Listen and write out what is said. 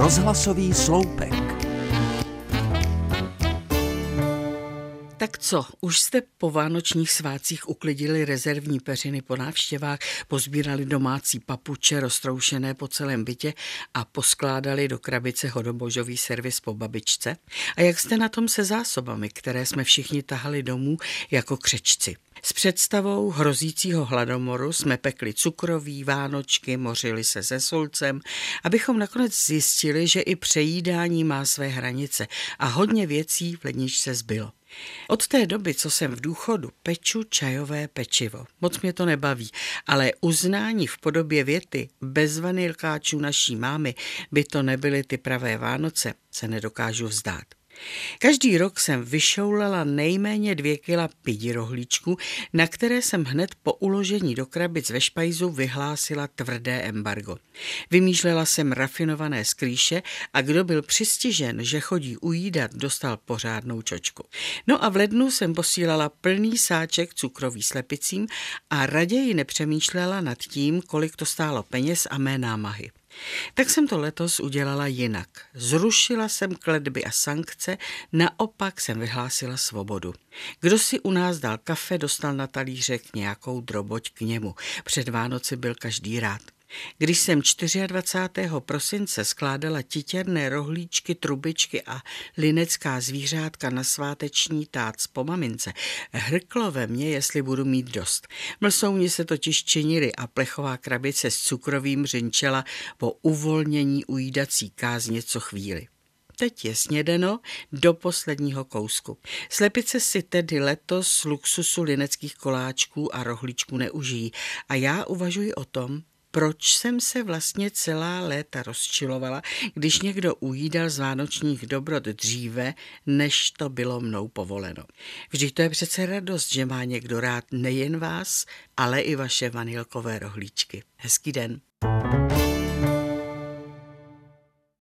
Rozhlasový sloupek. Tak co, už jste po vánočních svácích uklidili rezervní peřiny po návštěvách, pozbírali domácí papuče roztroušené po celém bytě a poskládali do krabice hodobožový servis po babičce? A jak jste na tom se zásobami, které jsme všichni tahali domů jako křečci? S představou hrozícího hladomoru jsme pekli cukroví, vánočky, mořili se se solcem, abychom nakonec zjistili, že i přejídání má své hranice a hodně věcí v ledničce zbylo. Od té doby, co jsem v důchodu, peču čajové pečivo. Moc mě to nebaví, ale uznání v podobě věty bez vanilkáčů naší mámy by to nebyly ty pravé Vánoce, se nedokážu vzdát. Každý rok jsem vyšoulala nejméně dvě kila pidi rohlíčku, na které jsem hned po uložení do krabic ve špajzu vyhlásila tvrdé embargo. Vymýšlela jsem rafinované skrýše a kdo byl přistižen, že chodí ujídat, dostal pořádnou čočku. No a v lednu jsem posílala plný sáček cukrový slepicím a raději nepřemýšlela nad tím, kolik to stálo peněz a mé námahy. Tak jsem to letos udělala jinak. Zrušila jsem kledby a sankce, naopak jsem vyhlásila svobodu. Kdo si u nás dal kafe, dostal na talířek nějakou droboť k němu. Před Vánoci byl každý rád. Když jsem 24. prosince skládala titěrné rohlíčky, trubičky a linecká zvířátka na sváteční tác po mamince, hrklo ve mně, jestli budu mít dost. Mlsouni se totiž činili a plechová krabice s cukrovým řinčela po uvolnění ujídací kázně co chvíli. Teď je snědeno do posledního kousku. Slepice si tedy letos luxusu lineckých koláčků a rohlíčků neužijí a já uvažuji o tom, proč jsem se vlastně celá léta rozčilovala, když někdo ujídal z vánočních dobrot dříve, než to bylo mnou povoleno. Vždyť to je přece radost, že má někdo rád nejen vás, ale i vaše vanilkové rohlíčky. Hezký den. thank you